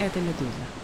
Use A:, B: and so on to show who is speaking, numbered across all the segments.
A: Это «Медуза».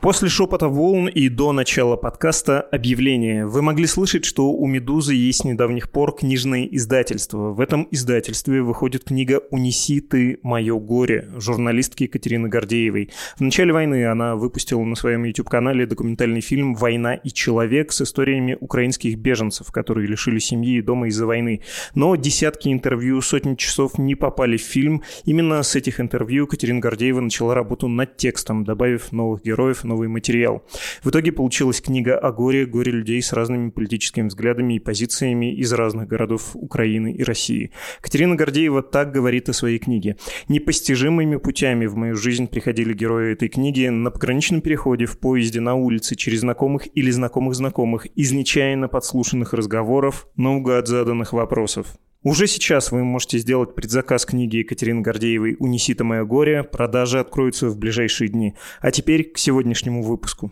B: После шепота волн и до начала подкаста объявление. Вы могли слышать, что у «Медузы» есть с недавних пор книжное издательство. В этом издательстве выходит книга «Унеси ты мое горе» журналистки Екатерины Гордеевой. В начале войны она выпустила на своем YouTube-канале документальный фильм «Война и человек» с историями украинских беженцев, которые лишили семьи и дома из-за войны. Но десятки интервью, сотни часов не попали в фильм. Именно с этих интервью Екатерина Гордеева начала работу над текстом, добавив новых героев, новый материал. В итоге получилась книга о горе, горе людей с разными политическими взглядами и позициями из разных городов Украины и России. Катерина Гордеева так говорит о своей книге. Непостижимыми путями в мою жизнь приходили герои этой книги на пограничном переходе, в поезде, на улице, через знакомых или знакомых знакомых, из нечаянно подслушанных разговоров, наугад заданных вопросов. Уже сейчас вы можете сделать предзаказ книги Екатерины Гордеевой «Унеси то мое горе». Продажи откроются в ближайшие дни. А теперь к сегодняшнему выпуску.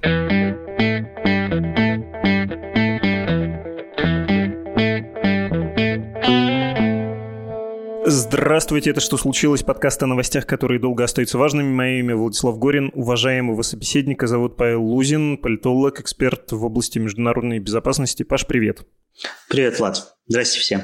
B: Здравствуйте, это «Что случилось?» Подкаст о новостях, которые долго остаются важными. Мое имя Владислав Горин. Уважаемого собеседника зовут Павел Лузин, политолог, эксперт в области международной безопасности. Паш, привет.
C: Привет, Влад. Здрасте всем.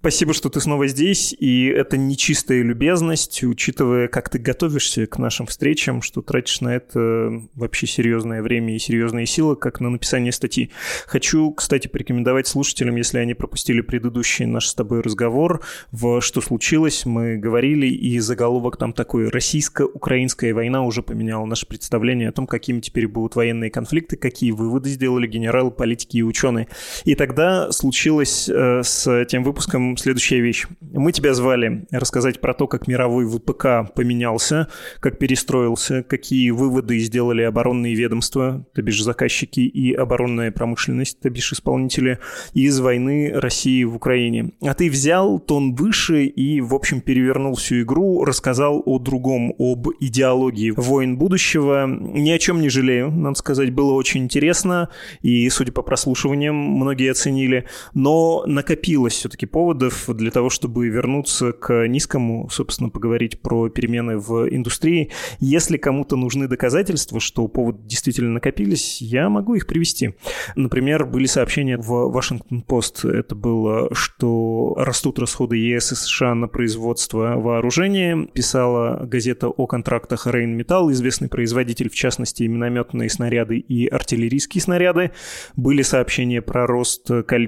B: Спасибо, что ты снова здесь, и это не чистая любезность, учитывая, как ты готовишься к нашим встречам, что тратишь на это вообще серьезное время и серьезные силы, как на написание статьи. Хочу, кстати, порекомендовать слушателям, если они пропустили предыдущий наш с тобой разговор, в «Что случилось?» мы говорили, и заголовок там такой «Российско-украинская война уже поменяла наше представление о том, какими теперь будут военные конфликты, какие выводы сделали генералы, политики и ученые». И тогда случилось э, с тем выпуском следующая вещь. Мы тебя звали рассказать про то, как мировой ВПК поменялся, как перестроился, какие выводы сделали оборонные ведомства, то бишь заказчики и оборонная промышленность, то бишь исполнители, из войны России в Украине. А ты взял тон выше и, в общем, перевернул всю игру, рассказал о другом, об идеологии войн будущего. Ни о чем не жалею, надо сказать, было очень интересно, и, судя по прослушиваниям, многие оценили. Но накопилось все-таки поводов для того, чтобы вернуться к низкому, собственно, поговорить про перемены в индустрии. Если кому-то нужны доказательства, что поводы действительно накопились, я могу их привести. Например, были сообщения в Вашингтон-Пост. Это было, что растут расходы ЕС и США на производство вооружения. Писала газета о контрактах Рейнметалл, известный производитель, в частности, минометные снаряды и артиллерийские снаряды. Были сообщения про рост количества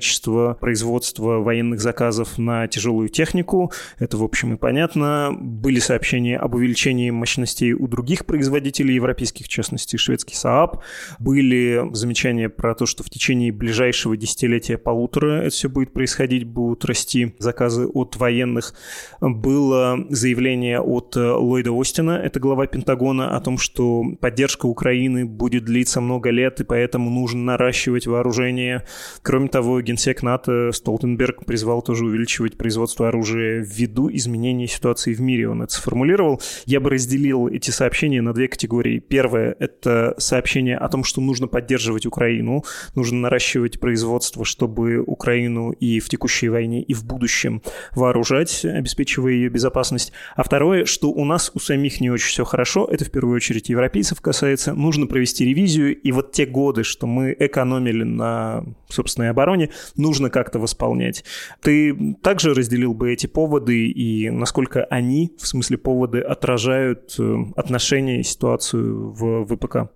B: производства количество военных заказов на тяжелую технику. Это, в общем, и понятно. Были сообщения об увеличении мощностей у других производителей европейских, в частности, шведский Saab. Были замечания про то, что в течение ближайшего десятилетия полутора это все будет происходить, будут расти заказы от военных. Было заявление от Ллойда Остина, это глава Пентагона, о том, что поддержка Украины будет длиться много лет, и поэтому нужно наращивать вооружение. Кроме того, генсек НАТО Столтенберг призвал тоже увеличивать производство оружия ввиду изменения ситуации в мире. Он это сформулировал. Я бы разделил эти сообщения на две категории. Первое — это сообщение о том, что нужно поддерживать Украину, нужно наращивать производство, чтобы Украину и в текущей войне, и в будущем вооружать, обеспечивая ее безопасность. А второе, что у нас у самих не очень все хорошо, это в первую очередь европейцев касается, нужно провести ревизию, и вот те годы, что мы экономили на собственной обороне, нужно как-то восполнять. Ты также разделил бы эти поводы и насколько они, в смысле поводы, отражают э, отношения и ситуацию в ВПК?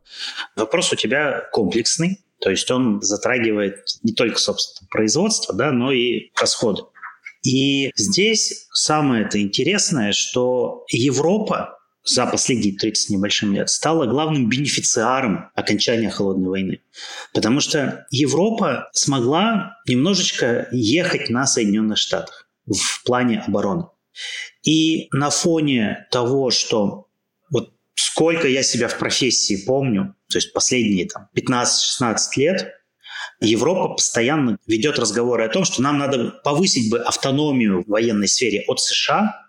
C: Вопрос у тебя комплексный, то есть он затрагивает не только, собственно, производство, да, но и расходы. И здесь самое это интересное, что Европа за последние 30 небольшим лет стала главным бенефициаром окончания холодной войны. Потому что Европа смогла немножечко ехать на Соединенных Штатах в плане обороны. И на фоне того, что вот сколько я себя в профессии помню, то есть последние там, 15-16 лет, Европа постоянно ведет разговоры о том, что нам надо повысить бы автономию в военной сфере от США,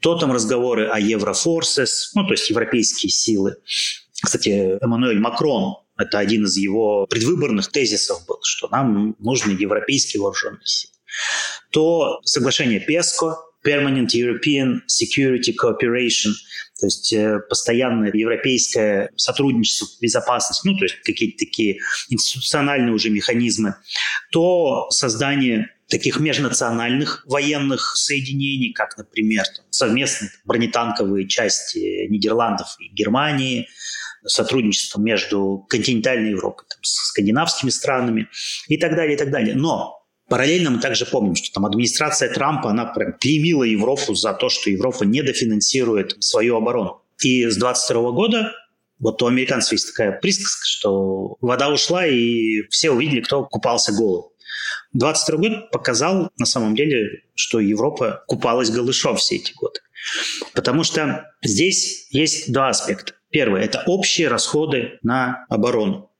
C: то там разговоры о Еврофорсес, ну, то есть европейские силы. Кстати, Эммануэль Макрон, это один из его предвыборных тезисов был, что нам нужны европейские вооруженные силы. То соглашение ПЕСКО, Permanent European Security Cooperation, то есть э, постоянное европейское сотрудничество в безопасности, ну, то есть какие-то такие институциональные уже механизмы, то создание таких межнациональных военных соединений, как, например, совместные бронетанковые части Нидерландов и Германии, сотрудничество между континентальной Европой, там, с скандинавскими странами и так далее, и так далее. Но Параллельно мы также помним, что там администрация Трампа, она прям клеймила Европу за то, что Европа недофинансирует свою оборону. И с 22 года вот у американцев есть такая присказка, что вода ушла, и все увидели, кто купался голым. 22 год показал на самом деле, что Европа купалась голышом все эти годы. Потому что здесь есть два аспекта. Первый – это общие расходы на оборону.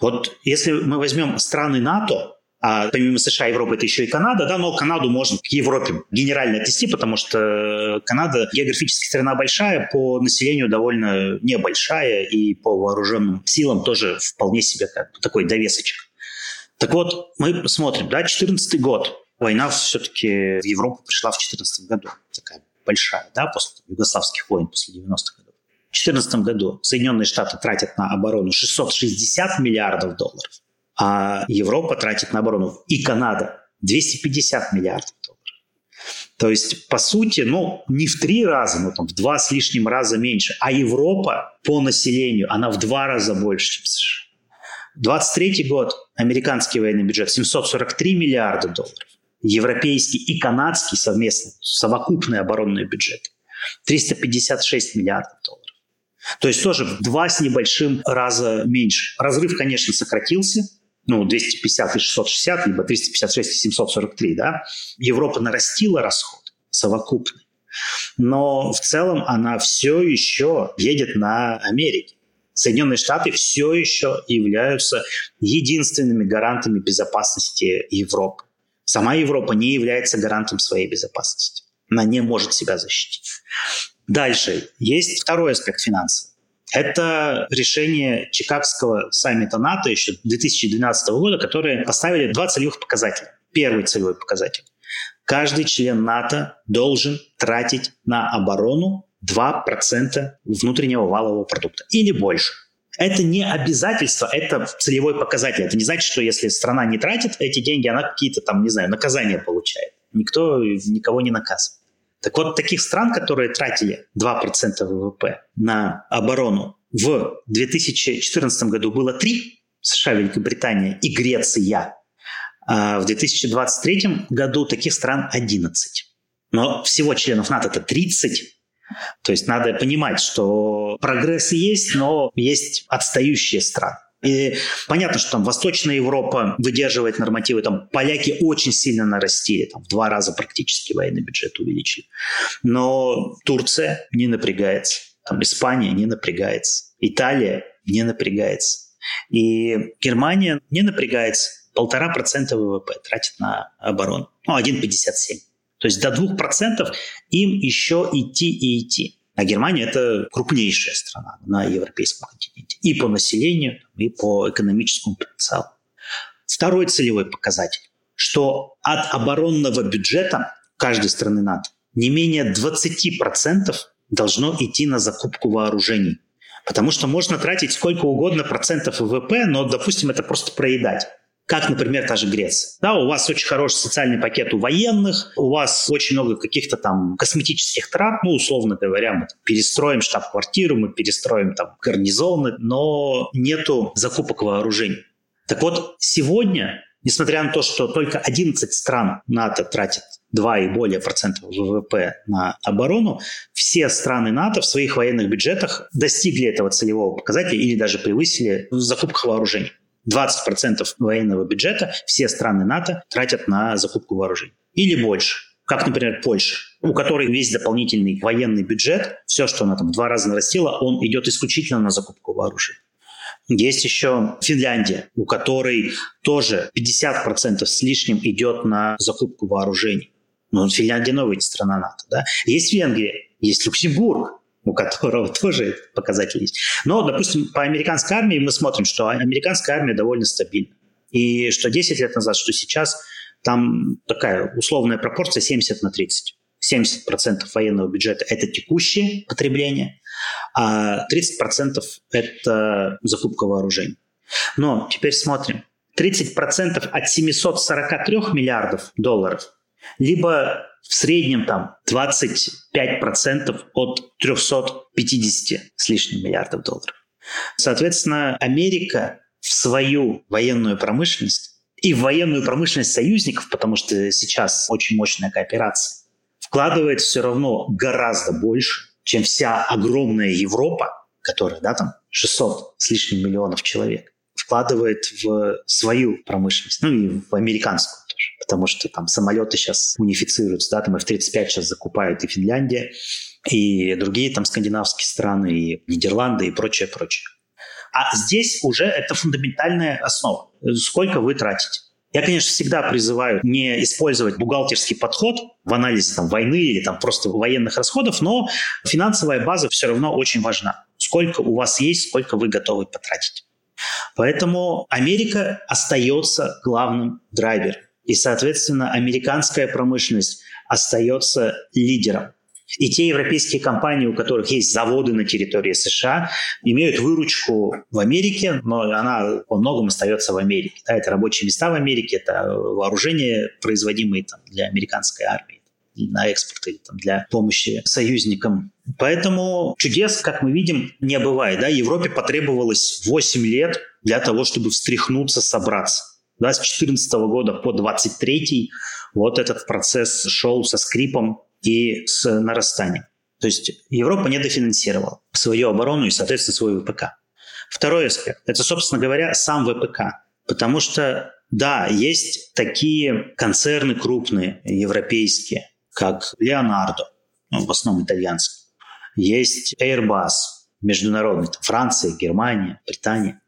C: Вот если мы возьмем страны НАТО, а помимо США Европы это еще и Канада, да, но Канаду можно к Европе генерально отнести, потому что Канада географически страна большая, по населению довольно небольшая и по вооруженным силам тоже вполне себе как такой довесочек. Так вот, мы смотрим, да, 14 год. Война все-таки в Европу пришла в 14 году, такая большая, да, после югославских войн, после 90-х годов. В 2014 году Соединенные Штаты тратят на оборону 660 миллиардов долларов а Европа тратит на оборону, и Канада 250 миллиардов долларов. То есть, по сути, ну, не в три раза, но там в два с лишним раза меньше. А Европа по населению, она в два раза больше, чем США. 23 год, американский военный бюджет 743 миллиарда долларов. Европейский и канадский совместный, совокупный оборонный бюджет 356 миллиардов долларов. То есть тоже в два с небольшим раза меньше. Разрыв, конечно, сократился, ну, 250 и 660, либо 356 и 743, да, Европа нарастила расход совокупный. Но в целом она все еще едет на Америке. Соединенные Штаты все еще являются единственными гарантами безопасности Европы. Сама Европа не является гарантом своей безопасности. Она не может себя защитить. Дальше. Есть второй аспект финансов. Это решение Чикагского саммита НАТО еще 2012 года, которые поставили два целевых показателя. Первый целевой показатель. Каждый член НАТО должен тратить на оборону 2% внутреннего валового продукта или больше. Это не обязательство, это целевой показатель. Это не значит, что если страна не тратит эти деньги, она какие-то там, не знаю, наказания получает. Никто никого не наказывает. Так вот, таких стран, которые тратили 2% ВВП на оборону, в 2014 году было 3, США, Великобритания и Греция. А в 2023 году таких стран 11. Но всего членов НАТО это 30. То есть надо понимать, что прогресс есть, но есть отстающие страны. И понятно, что там Восточная Европа выдерживает нормативы, там поляки очень сильно нарастили, там в два раза практически военный бюджет увеличили. Но Турция не напрягается, там Испания не напрягается, Италия не напрягается. И Германия не напрягается, полтора процента ВВП тратит на оборону, ну 1,57. То есть до двух процентов им еще идти и идти. А Германия – это крупнейшая страна на европейском континенте и по населению, и по экономическому потенциалу. Второй целевой показатель, что от оборонного бюджета каждой страны НАТО не менее 20% должно идти на закупку вооружений. Потому что можно тратить сколько угодно процентов ВВП, но, допустим, это просто проедать как, например, та же Греция. Да, у вас очень хороший социальный пакет у военных, у вас очень много каких-то там косметических трат, ну, условно говоря, мы перестроим штаб-квартиру, мы перестроим там гарнизоны, но нету закупок вооружений. Так вот, сегодня, несмотря на то, что только 11 стран НАТО тратят 2 и более процентов ВВП на оборону, все страны НАТО в своих военных бюджетах достигли этого целевого показателя или даже превысили в закупках вооружений. 20% военного бюджета все страны НАТО тратят на закупку вооружений. Или больше. Как, например, Польша, у которой весь дополнительный военный бюджет, все, что она там в два раза нарастила, он идет исключительно на закупку вооружений. Есть еще Финляндия, у которой тоже 50% с лишним идет на закупку вооружений. Но Финляндия новая страна НАТО. Да? Есть Венгрия, есть Люксембург, у которого тоже показатель есть. Но, допустим, по американской армии мы смотрим, что американская армия довольно стабильна. И что 10 лет назад, что сейчас, там такая условная пропорция 70 на 30. 70% военного бюджета – это текущее потребление, а 30% – это закупка вооружений. Но теперь смотрим. 30% от 743 миллиардов долларов, либо в среднем там 25% от 350 с лишним миллиардов долларов. Соответственно, Америка в свою военную промышленность и в военную промышленность союзников, потому что сейчас очень мощная кооперация, вкладывает все равно гораздо больше, чем вся огромная Европа, которая, да, там 600 с лишним миллионов человек, вкладывает в свою промышленность, ну и в американскую тоже, потому что там самолеты сейчас унифицируются, да, там F-35 сейчас закупают и Финляндия, и другие там скандинавские страны, и Нидерланды, и прочее, прочее. А здесь уже это фундаментальная основа. Сколько вы тратите? Я, конечно, всегда призываю не использовать бухгалтерский подход в анализе там, войны или там, просто военных расходов, но финансовая база все равно очень важна. Сколько у вас есть, сколько вы готовы потратить. Поэтому Америка остается главным драйвером. И, соответственно, американская промышленность остается лидером. И те европейские компании, у которых есть заводы на территории США, имеют выручку в Америке, но она во многом остается в Америке. Да, это рабочие места в Америке, это вооружение, производимые там, для американской армии на экспорт или там, для помощи союзникам. Поэтому чудес, как мы видим, не бывает. Да? Европе потребовалось 8 лет для того, чтобы встряхнуться, собраться. С 2014 года по 2023 вот этот процесс шел со скрипом и с нарастанием. То есть Европа недофинансировала свою оборону и, соответственно, свой ВПК. Второй аспект – это, собственно говоря, сам ВПК. Потому что, да, есть такие концерны крупные, европейские, как Леонардо, ну, в основном итальянский. Есть Airbus, международный, там, Франция, Германия, Британия.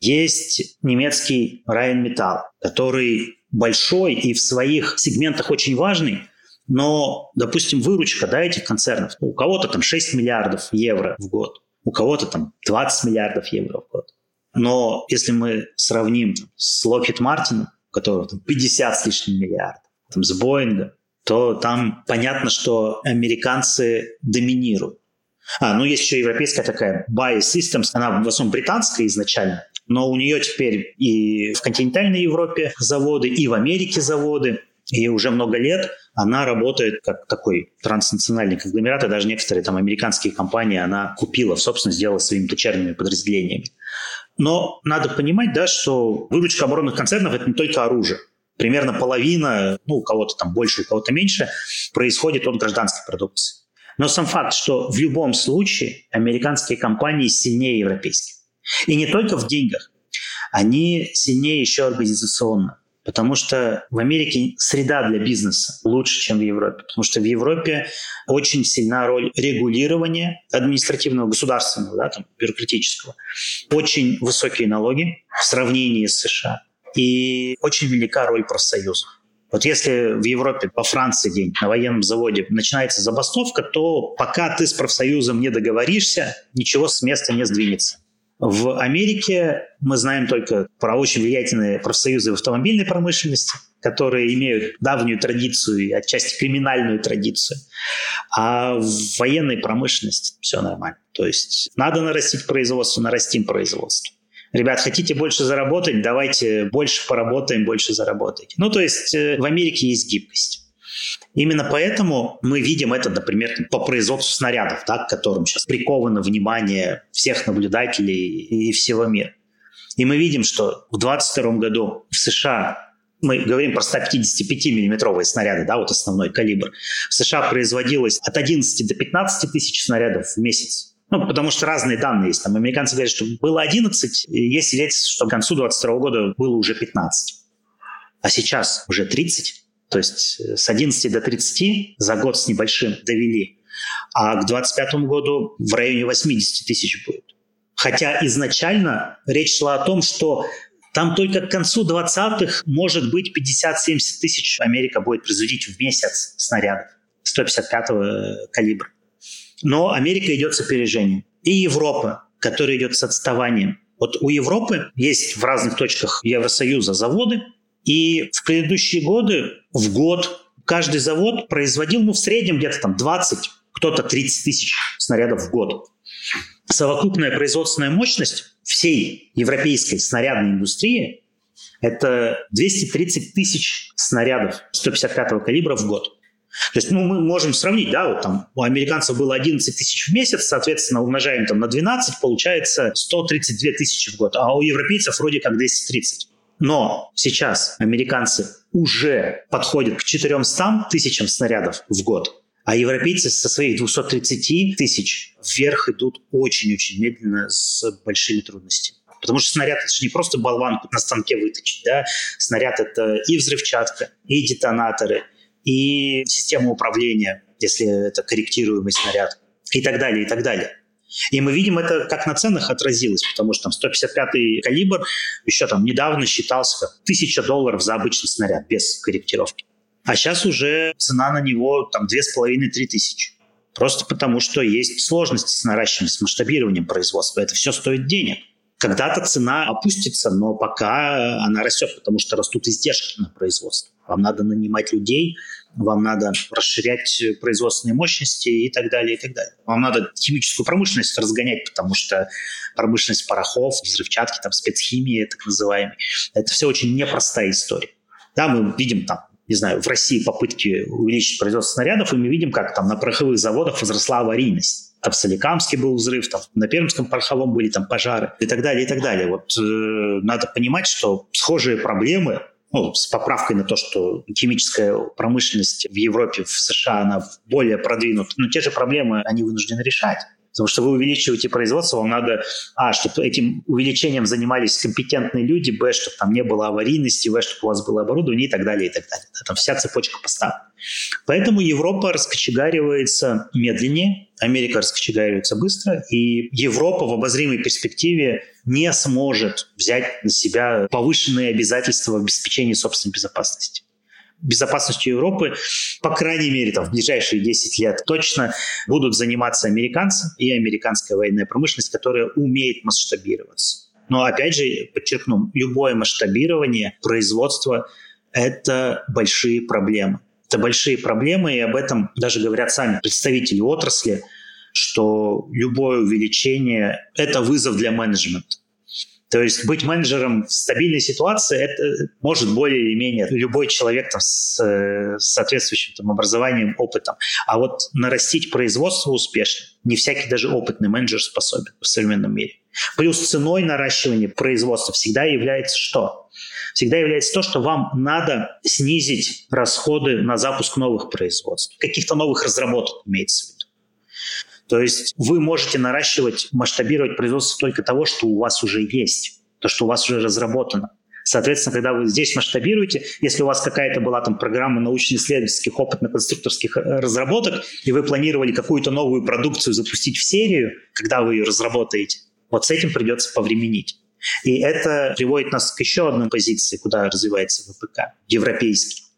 C: Есть немецкий Rheinmetall, который большой и в своих сегментах очень важный, но, допустим, выручка да, этих концернов, у кого-то там 6 миллиардов евро в год, у кого-то там 20 миллиардов евро в год. Но если мы сравним там, с Lockheed Martin, у которого там 50 с лишним миллиардов, там, с Боингом, то там понятно, что американцы доминируют. А, ну есть еще европейская такая Bio Systems, она в основном британская изначально, но у нее теперь и в континентальной Европе заводы, и в Америке заводы, и уже много лет она работает как такой транснациональный конгломерат, и даже некоторые там американские компании она купила собственно сделала своими дочерними подразделениями. Но надо понимать, да, что выручка оборонных концернов – это не только оружие. Примерно половина, ну, у кого-то там больше, у кого-то меньше, происходит от гражданской продукции. Но сам факт, что в любом случае американские компании сильнее европейских. И не только в деньгах. Они сильнее еще организационно. Потому что в Америке среда для бизнеса лучше, чем в Европе. Потому что в Европе очень сильна роль регулирования административного, государственного, да, там, бюрократического. Очень высокие налоги в сравнении с США. И очень велика роль профсоюзов. Вот если в Европе, по Франции день на военном заводе начинается забастовка, то пока ты с профсоюзом не договоришься, ничего с места не сдвинется. В Америке мы знаем только про очень влиятельные профсоюзы в автомобильной промышленности, которые имеют давнюю традицию и отчасти криминальную традицию. А в военной промышленности все нормально. То есть надо нарастить производство, нарастим производство. Ребят, хотите больше заработать, давайте больше поработаем, больше заработайте. Ну, то есть э, в Америке есть гибкость. Именно поэтому мы видим это, например, по производству снарядов, да, к которым сейчас приковано внимание всех наблюдателей и всего мира. И мы видим, что в 2022 году в США мы говорим про 155 миллиметровые снаряды, да, вот основной калибр. В США производилось от 11 до 15 тысяч снарядов в месяц. Ну, потому что разные данные есть. Там американцы говорят, что было 11, и есть свидетельство, что к концу 2022 года было уже 15. А сейчас уже 30. То есть э, с 11 до 30 за год с небольшим довели. А к 2025 году в районе 80 тысяч будет. Хотя изначально речь шла о том, что там только к концу 20-х, может быть, 50-70 тысяч Америка будет производить в месяц снарядов 155-го э, калибра. Но Америка идет с опережением. И Европа, которая идет с отставанием. Вот у Европы есть в разных точках Евросоюза заводы, и в предыдущие годы в год каждый завод производил, ну, в среднем где-то там 20, кто-то 30 тысяч снарядов в год. Совокупная производственная мощность всей европейской снарядной индустрии – это 230 тысяч снарядов 155 калибра в год. То есть, ну, мы можем сравнить, да, вот там у американцев было 11 тысяч в месяц, соответственно, умножаем там на 12, получается 132 тысячи в год, а у европейцев вроде как 230. Но сейчас американцы уже подходят к 400 тысячам снарядов в год, а европейцы со своих 230 тысяч вверх идут очень-очень медленно с большими трудностями. Потому что снаряд – это же не просто болванку на станке выточить. Да? Снаряд – это и взрывчатка, и детонаторы, и система управления, если это корректируемый снаряд, и так далее, и так далее. И мы видим это, как на ценах отразилось, потому что там 155-й калибр еще там недавно считался как 1000 долларов за обычный снаряд без корректировки. А сейчас уже цена на него там 2,5-3 тысячи. Просто потому, что есть сложности с наращиванием, с масштабированием производства. Это все стоит денег. Когда-то цена опустится, но пока она растет, потому что растут издержки на производство. Вам надо нанимать людей, вам надо расширять производственные мощности и так далее, и так далее. Вам надо химическую промышленность разгонять, потому что промышленность порохов, взрывчатки, там, спецхимии, так называемой, это все очень непростая история. Да, мы видим там не знаю, в России попытки увеличить производство снарядов, и мы видим, как там на пороховых заводах возросла аварийность. Там в Соликамске был взрыв, там на Пермском пороховом были там пожары и так далее, и так далее. Вот э, надо понимать, что схожие проблемы ну, с поправкой на то, что химическая промышленность в Европе, в США, она более продвинута, но те же проблемы они вынуждены решать. Потому что вы увеличиваете производство, вам надо, а, чтобы этим увеличением занимались компетентные люди, б, чтобы там не было аварийности, в, чтобы у вас было оборудование и так далее, и так далее. Там вся цепочка поставок. Поэтому Европа раскочегаривается медленнее, Америка раскочегаривается быстро, и Европа в обозримой перспективе не сможет взять на себя повышенные обязательства в обеспечении собственной безопасности безопасностью Европы, по крайней мере, там, в ближайшие 10 лет точно будут заниматься американцы и американская военная промышленность, которая умеет масштабироваться. Но опять же, подчеркну, любое масштабирование производства – это большие проблемы. Это большие проблемы, и об этом даже говорят сами представители отрасли, что любое увеличение – это вызов для менеджмента. То есть быть менеджером в стабильной ситуации это может более или менее любой человек там, с, с соответствующим там, образованием, опытом. А вот нарастить производство успешно не всякий даже опытный менеджер способен в современном мире. Плюс ценой наращивания производства всегда является что? Всегда является то, что вам надо снизить расходы на запуск новых производств, каких-то новых разработок имеется в виду. То есть вы можете наращивать, масштабировать производство только того, что у вас уже есть, то, что у вас уже разработано. Соответственно, когда вы здесь масштабируете, если у вас какая-то была там программа научно-исследовательских, опытно-конструкторских э, разработок, и вы планировали какую-то новую продукцию запустить в серию, когда вы ее разработаете, вот с этим придется повременить. И это приводит нас к еще одной позиции, куда развивается ВПК, европейский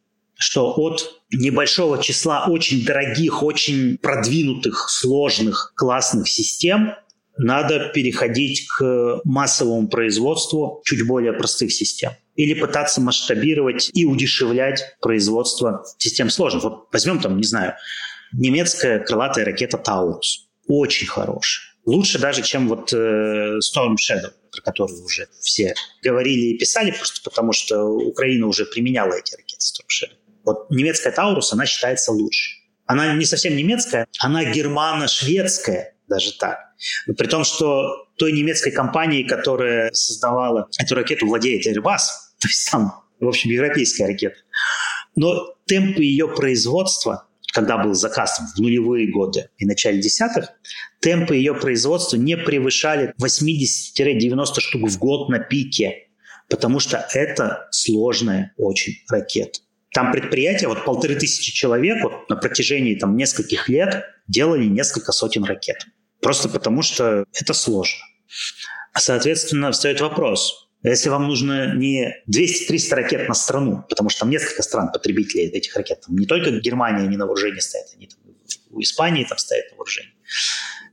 C: что от небольшого числа очень дорогих, очень продвинутых, сложных, классных систем надо переходить к массовому производству чуть более простых систем. Или пытаться масштабировать и удешевлять производство систем сложных. Вот возьмем там, не знаю, немецкая крылатая ракета «Таурус». Очень хорошая. Лучше даже, чем вот э, Storm Shadow, про которую уже все говорили и писали, просто потому что Украина уже применяла эти ракеты Storm Shadow. Вот немецкая Таурус, она считается лучше. Она не совсем немецкая, она германо-шведская, даже так. При том, что той немецкой компании, которая создавала эту ракету, владеет Airbus, то есть там, в общем, европейская ракета. Но темпы ее производства, когда был заказ в нулевые годы и начале десятых, темпы ее производства не превышали 80-90 штук в год на пике, потому что это сложная очень ракета. Там предприятия, вот полторы тысячи человек вот на протяжении там нескольких лет делали несколько сотен ракет. Просто потому что это сложно. Соответственно, встает вопрос, если вам нужно не 200-300 ракет на страну, потому что там несколько стран потребителей этих ракет, там не только Германия не на вооружении стоят, они там у Испании там стоят на вооружении.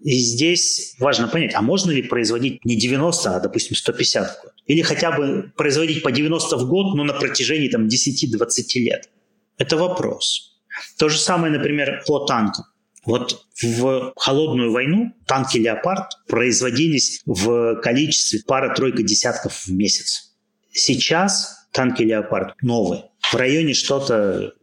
C: И здесь важно понять, а можно ли производить не 90, а, допустим, 150 в год? Или хотя бы производить по 90 в год, но на протяжении там 10-20 лет? Это вопрос. То же самое, например, по танкам. Вот в холодную войну танки «Леопард» производились в количестве пара-тройка десятков в месяц. Сейчас танки «Леопард» новые. В районе что-то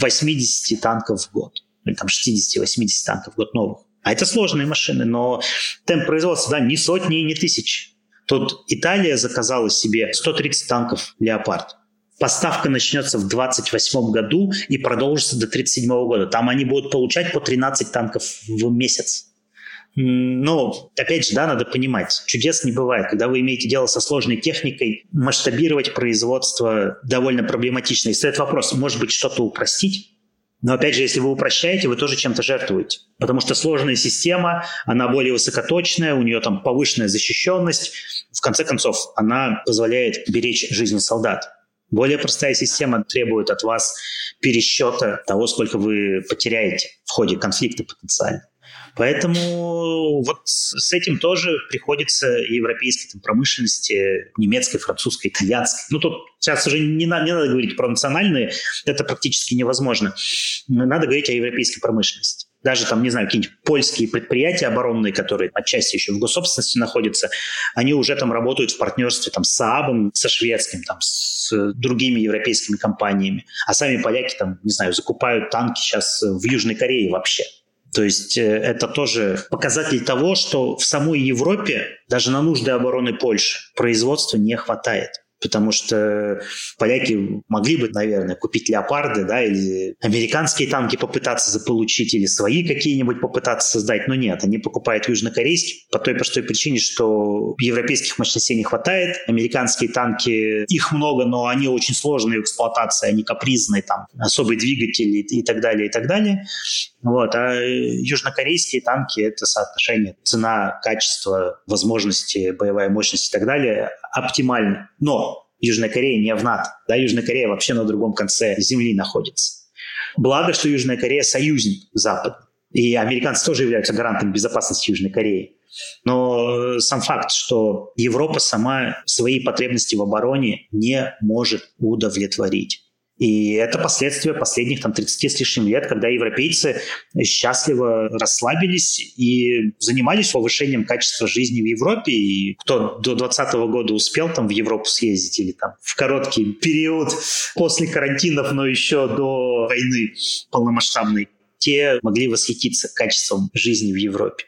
C: 80 танков в год. Или там 60-80 танков в год новых. А это сложные машины, но темп производства, да, не сотни и не тысячи. Тут Италия заказала себе 130 танков «Леопард». Поставка начнется в 28 году и продолжится до 37 года. Там они будут получать по 13 танков в месяц. Но, опять же, да, надо понимать, чудес не бывает. Когда вы имеете дело со сложной техникой, масштабировать производство довольно проблематично. И стоит вопрос, может быть, что-то упростить? Но опять же, если вы упрощаете, вы тоже чем-то жертвуете. Потому что сложная система, она более высокоточная, у нее там повышенная защищенность. В конце концов, она позволяет беречь жизни солдат. Более простая система требует от вас пересчета того, сколько вы потеряете в ходе конфликта потенциально. Поэтому вот с этим тоже приходится европейской там, промышленности, немецкой, французской, итальянской. Ну, тут сейчас уже не, надо, не надо говорить про национальные, это практически невозможно. Надо говорить о европейской промышленности даже там, не знаю, какие-нибудь польские предприятия оборонные, которые отчасти еще в госсобственности находятся, они уже там работают в партнерстве там, с Saab, со шведским, там, с другими европейскими компаниями. А сами поляки там, не знаю, закупают танки сейчас в Южной Корее вообще. То есть э, это тоже показатель того, что в самой Европе даже на нужды обороны Польши производства не хватает потому что поляки могли бы, наверное, купить леопарды, да, или американские танки попытаться заполучить, или свои какие-нибудь попытаться создать, но нет, они покупают южнокорейские по той простой причине, что европейских мощностей не хватает, американские танки, их много, но они очень сложные в эксплуатации, они капризные, там, особый двигатель и, и так далее, и так далее. Вот. А южнокорейские танки — это соотношение цена, качество, возможности, боевая мощность и так далее оптимально. Но Южная Корея не в НАТО. Да, Южная Корея вообще на другом конце Земли находится. Благо, что Южная Корея союзник Запада. И американцы тоже являются гарантом безопасности Южной Кореи. Но сам факт, что Европа сама свои потребности в обороне не может удовлетворить. И это последствия последних там, 30 с лишним лет, когда европейцы счастливо расслабились и занимались повышением качества жизни в Европе. И кто до 2020 года успел там в Европу съездить или там в короткий период после карантинов, но еще до войны полномасштабной, те могли восхититься качеством жизни в Европе.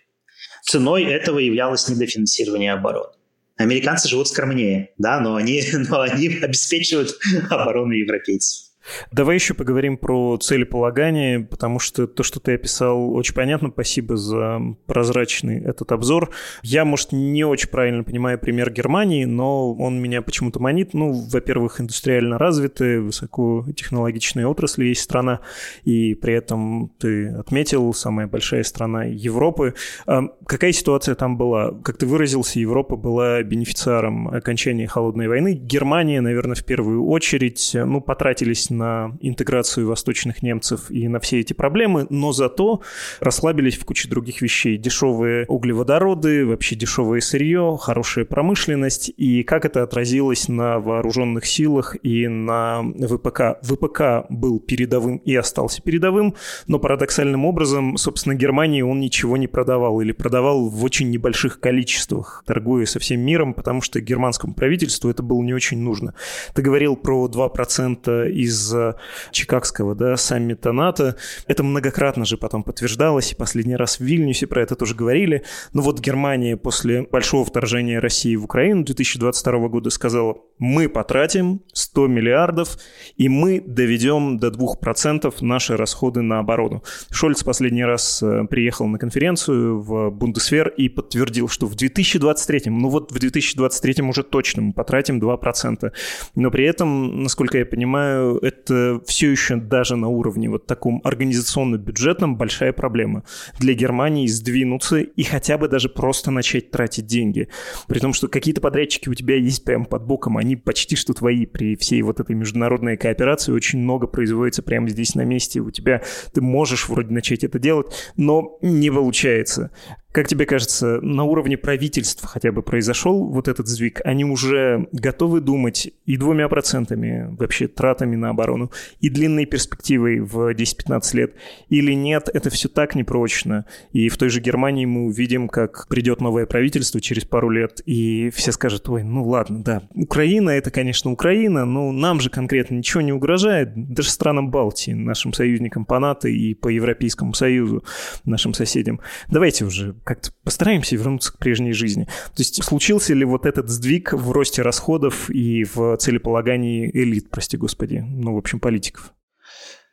C: Ценой этого являлось недофинансирование обороны. Американцы живут скромнее, да, но они, но они обеспечивают оборону европейцев.
B: Давай еще поговорим про целеполагание, потому что то, что ты описал, очень понятно. Спасибо за прозрачный этот обзор. Я, может, не очень правильно понимаю пример Германии, но он меня почему-то манит. Ну, во-первых, индустриально развитая, высокотехнологичная отрасль есть страна, и при этом ты отметил, самая большая страна Европы. А какая ситуация там была? Как ты выразился, Европа была бенефициаром окончания Холодной войны. Германия, наверное, в первую очередь, ну, потратились на интеграцию восточных немцев и на все эти проблемы, но зато расслабились в куче других вещей. Дешевые углеводороды, вообще дешевое сырье, хорошая промышленность. И как это отразилось на вооруженных силах и на ВПК? ВПК был передовым и остался передовым, но парадоксальным образом, собственно, Германии он ничего не продавал или продавал в очень небольших количествах, торгуя со всем миром, потому что германскому правительству это было не очень нужно. Ты говорил про 2% из из Чикагского да, саммита НАТО. Это многократно же потом подтверждалось, и последний раз в Вильнюсе про это тоже говорили. Но вот Германия после большого вторжения России в Украину 2022 года сказала, мы потратим 100 миллиардов, и мы доведем до 2% наши расходы на оборону. Шольц последний раз э, приехал на конференцию в Бундесвер и подтвердил, что в 2023, ну вот в 2023 уже точно мы потратим 2%. Но при этом, насколько я понимаю, это все еще даже на уровне вот таком организационно-бюджетном большая проблема для Германии сдвинуться и хотя бы даже просто начать тратить деньги. При том, что какие-то подрядчики у тебя есть прямо под боком, они почти что твои при всей вот этой международной кооперации. Очень много производится прямо здесь на месте. У тебя ты можешь вроде начать это делать, но не получается. Как тебе кажется, на уровне правительства хотя бы произошел вот этот сдвиг? Они уже готовы думать и двумя процентами вообще тратами на оборону, и длинной перспективой в 10-15 лет? Или нет, это все так непрочно? И в той же Германии мы увидим, как придет новое правительство через пару лет, и все скажут, ой, ну ладно, да, Украина — это, конечно, Украина, но нам же конкретно ничего не угрожает, даже странам Балтии, нашим союзникам по НАТО и по Европейскому Союзу, нашим соседям. Давайте уже как-то постараемся вернуться к прежней жизни. То есть случился ли вот этот сдвиг в росте расходов и в целеполагании элит, прости господи, ну, в общем, политиков?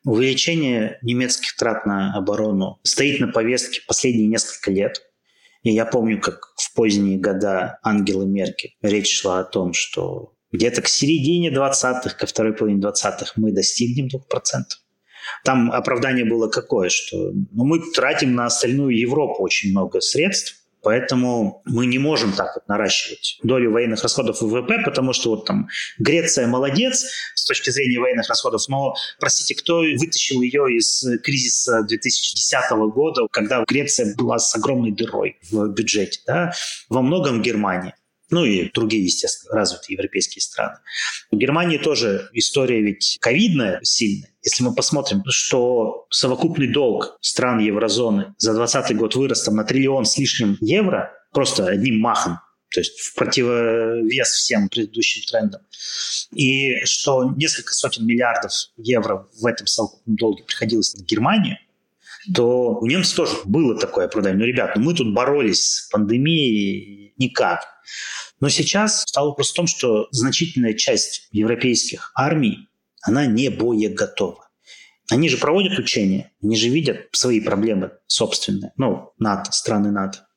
C: Увеличение немецких трат на оборону стоит на повестке последние несколько лет. И я помню, как в поздние года Ангела Меркель речь шла о том, что где-то к середине 20-х, ко второй половине 20-х мы достигнем 2%. Там оправдание было какое, что ну, мы тратим на остальную Европу очень много средств, Поэтому мы не можем так вот наращивать долю военных расходов в ВВП, потому что вот там Греция молодец с точки зрения военных расходов, но, простите, кто вытащил ее из кризиса 2010 года, когда Греция была с огромной дырой в бюджете? Да? Во многом Германия ну и другие, естественно, развитые европейские страны. В Германии тоже история ведь ковидная сильная. Если мы посмотрим, что совокупный долг стран еврозоны за 2020 год вырос там на триллион с лишним евро, просто одним махом, то есть в противовес всем предыдущим трендам. И что несколько сотен миллиардов евро в этом совокупном долге приходилось на Германию, то у немцев тоже было такое оправдание. Ну, ребят, ну мы тут боролись с пандемией никак. Но сейчас стал вопрос в том, что значительная часть европейских армий, она не боеготова. Они же проводят учения, они же видят свои проблемы собственные, ну, НАТО, страны НАТО.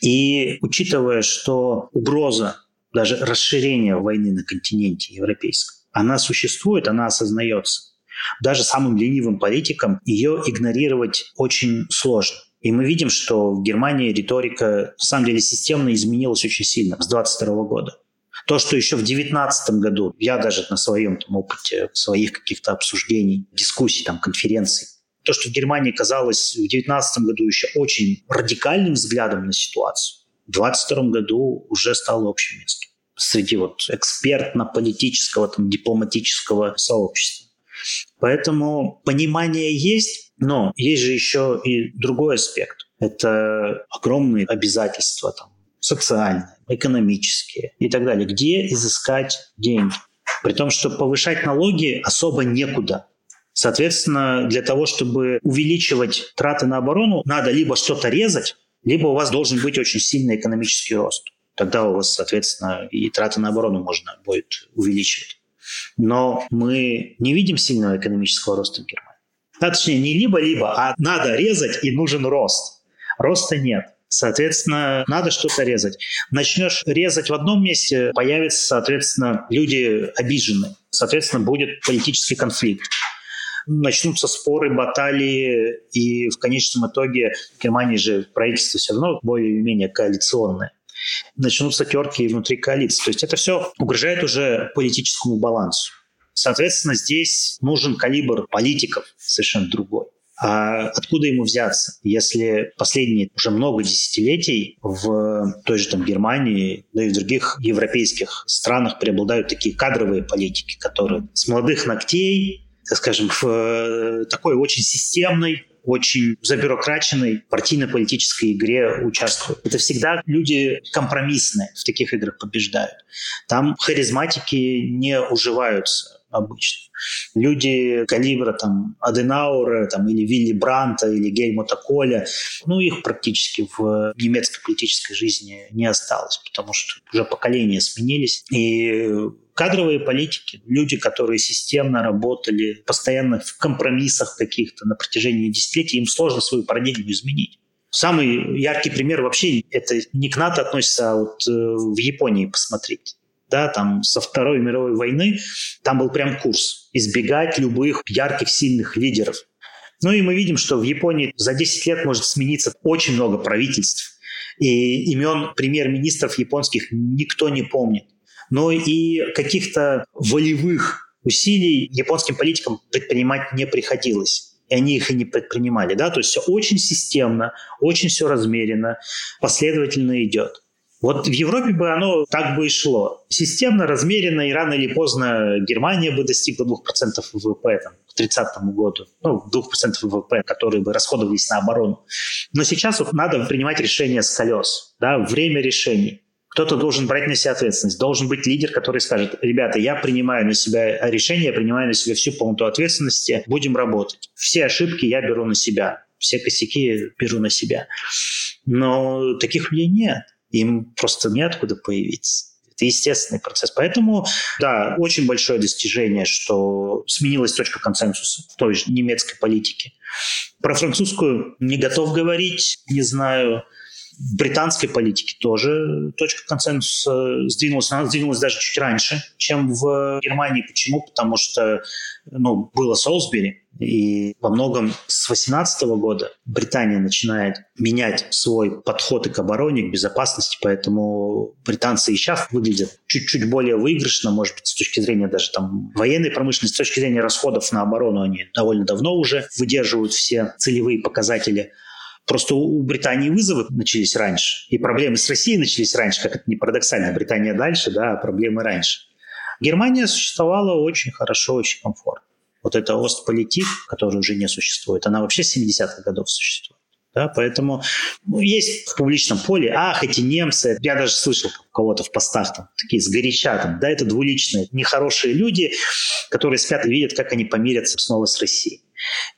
C: И учитывая, что угроза даже расширения войны на континенте европейском, она существует, она осознается. Даже самым ленивым политикам ее игнорировать очень сложно. И мы видим, что в Германии риторика, на самом деле, системно изменилась очень сильно с 22 года. То, что еще в 2019 году, я даже на своем там, опыте, своих каких-то обсуждений, дискуссий, там, конференций, то, что в Германии казалось в 2019 году еще очень радикальным взглядом на ситуацию, в 2022 году уже стало общим местом среди вот экспертно-политического, там, дипломатического сообщества. Поэтому понимание есть, но есть же еще и другой аспект. Это огромные обязательства там, социальные, экономические и так далее. Где изыскать деньги? При том, что повышать налоги особо некуда. Соответственно, для того, чтобы увеличивать траты на оборону, надо либо что-то резать, либо у вас должен быть очень сильный экономический рост. Тогда у вас, соответственно, и траты на оборону можно будет увеличивать. Но мы не видим сильного экономического роста в Германии. А, точнее, не либо-либо, а надо резать и нужен рост. Роста нет. Соответственно, надо что-то резать. Начнешь резать в одном месте, появятся, соответственно, люди обиженные. Соответственно, будет политический конфликт. Начнутся споры, баталии, и в конечном итоге в Германии же правительство все равно более-менее коалиционное. Начнутся терки внутри коалиции. То есть это все угрожает уже политическому балансу. Соответственно, здесь нужен калибр политиков совершенно другой. А откуда ему взяться, если последние уже много десятилетий в той же там Германии, да и в других европейских странах преобладают такие кадровые политики, которые с молодых ногтей, скажем, в э, такой очень системной очень забюрокраченной партийно-политической игре участвуют. Это всегда люди компромиссные в таких играх побеждают. Там харизматики не уживаются обычно. Люди калибра там Аденаура там, или Вилли Бранта или Гельмута Коля, ну, их практически в немецкой политической жизни не осталось, потому что уже поколения сменились. И кадровые политики, люди, которые системно работали, постоянно в компромиссах каких-то на протяжении десятилетий, им сложно свою парадигму изменить. Самый яркий пример вообще, это не к НАТО относится, а вот э, в Японии посмотреть да, там со Второй мировой войны, там был прям курс избегать любых ярких, сильных лидеров. Ну и мы видим, что в Японии за 10 лет может смениться очень много правительств. И имен премьер-министров японских никто не помнит. Но и каких-то волевых усилий японским политикам предпринимать не приходилось. и они их и не предпринимали. Да? То есть все очень системно, очень все размеренно, последовательно идет. Вот в Европе бы оно так бы и шло. Системно, размеренно, и рано или поздно Германия бы достигла 2% ВВП там, к 30 году. Ну, 2% ВВП, которые бы расходовались на оборону. Но сейчас надо принимать решения с колес. Да, время решений. Кто-то должен брать на себя ответственность. Должен быть лидер, который скажет, ребята, я принимаю на себя решение, я принимаю на себя всю полноту ответственности, будем работать. Все ошибки я беру на себя, все косяки беру на себя. Но таких людей нет им просто неоткуда появиться. Это естественный процесс. Поэтому, да, очень большое достижение, что сменилась точка консенсуса в той же немецкой политике. Про французскую не готов говорить, не знаю. В британской политике тоже точка консенсуса сдвинулась. Она сдвинулась даже чуть раньше, чем в Германии. Почему? Потому что ну, было Солсбери, и во многом с 18 года Британия начинает менять свой подход и к обороне, и к безопасности, поэтому британцы и сейчас выглядят чуть-чуть более выигрышно, может быть, с точки зрения даже там военной промышленности, с точки зрения расходов на оборону они довольно давно уже выдерживают все целевые показатели. Просто у Британии вызовы начались раньше, и проблемы с Россией начались раньше, как это не парадоксально. Британия дальше, да, а проблемы раньше. Германия существовала очень хорошо, очень комфортно. Вот эта Остполитик, которая уже не существует, она вообще с 70-х годов существует. Да, поэтому ну, есть в публичном поле, ах, эти немцы, я даже слышал кого-то в постах там, такие сгоряча, там, да, это двуличные, нехорошие люди, которые спят и видят, как они помирятся снова с Россией.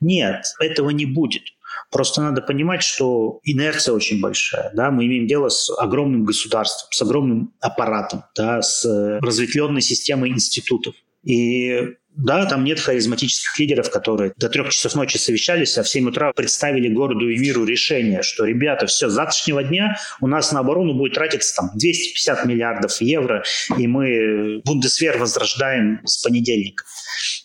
C: Нет, этого не будет. Просто надо понимать, что инерция очень большая. Да? Мы имеем дело с огромным государством, с огромным аппаратом, да? с разветвленной системой институтов. И да, там нет харизматических лидеров, которые до трех часов ночи совещались, а в 7 утра представили городу и миру решение, что, ребята, все, с завтрашнего дня у нас на оборону будет тратиться там 250 миллиардов евро, и мы Бундесвер возрождаем с понедельника.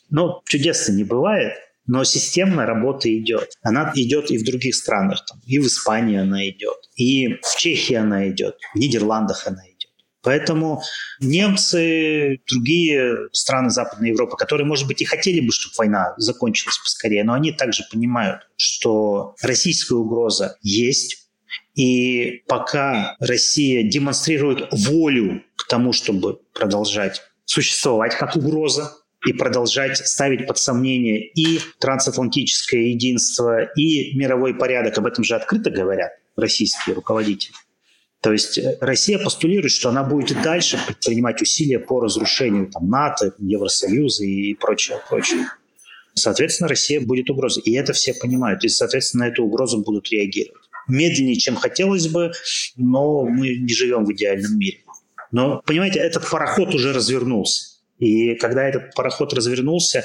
C: Но чудес не бывает. Но системная работа идет. Она идет и в других странах. Там, и в Испании она идет, и в Чехии она идет, в Нидерландах она идет. Поэтому немцы, другие страны Западной Европы, которые, может быть, и хотели бы, чтобы война закончилась поскорее, но они также понимают, что российская угроза есть, и пока Россия демонстрирует волю к тому, чтобы продолжать существовать как угроза, и продолжать ставить под сомнение и трансатлантическое единство, и мировой порядок. Об этом же открыто говорят российские руководители. То есть э, Россия постулирует, что она будет и дальше предпринимать усилия по разрушению там, НАТО, Евросоюза и прочее, прочее. Соответственно, Россия будет угрозой. И это все понимают. И, соответственно, на эту угрозу будут реагировать. Медленнее, чем хотелось бы, но мы не живем в идеальном мире. Но, понимаете, этот пароход уже развернулся. И когда этот пароход развернулся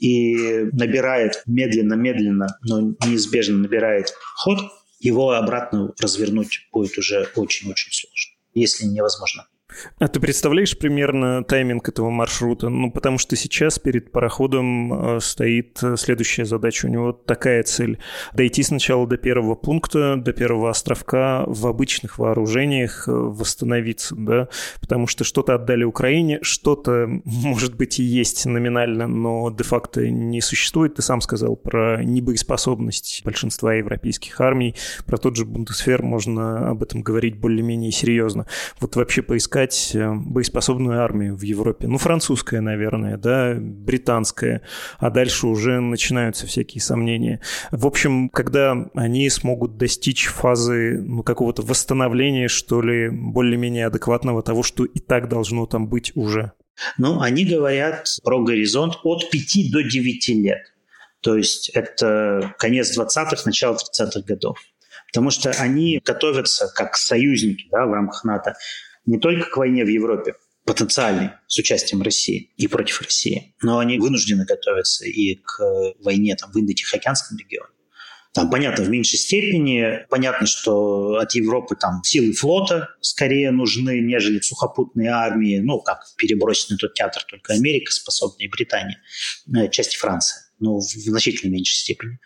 C: и набирает медленно-медленно, но неизбежно набирает ход, его обратно развернуть будет уже очень-очень сложно, если невозможно.
B: А ты представляешь примерно тайминг этого маршрута? Ну, потому что сейчас перед пароходом э, стоит э, следующая задача. У него такая цель – дойти сначала до первого пункта, до первого островка в обычных вооружениях, э, восстановиться, да? Потому что что-то отдали Украине, что-то, может быть, и есть номинально, но де-факто не существует. Ты сам сказал про небоеспособность большинства европейских армий, про тот же Бундесфер можно об этом говорить более-менее серьезно. Вот вообще поискать создать э, боеспособную армию в Европе. Ну, французская, наверное, да, британская, а дальше уже начинаются всякие сомнения. В общем, когда они смогут достичь фазы ну, какого-то восстановления, что ли, более-менее адекватного того, что и так должно там быть уже.
C: Ну, они говорят про горизонт от 5 до 9 лет. То есть это конец 20-х, начало 30-х годов. Потому что они готовятся как союзники да, в рамках НАТО не только к войне в Европе, потенциальной, с участием России и против России, но они вынуждены готовиться и к войне там, в Индо-Тихоокеанском регионе. Там, понятно, в меньшей степени. Понятно, что от Европы там силы флота скорее нужны, нежели сухопутные армии. Ну, как перебросить на тот театр только Америка способна и Британия, э, части Франции. Ну, в значительно меньшей степени.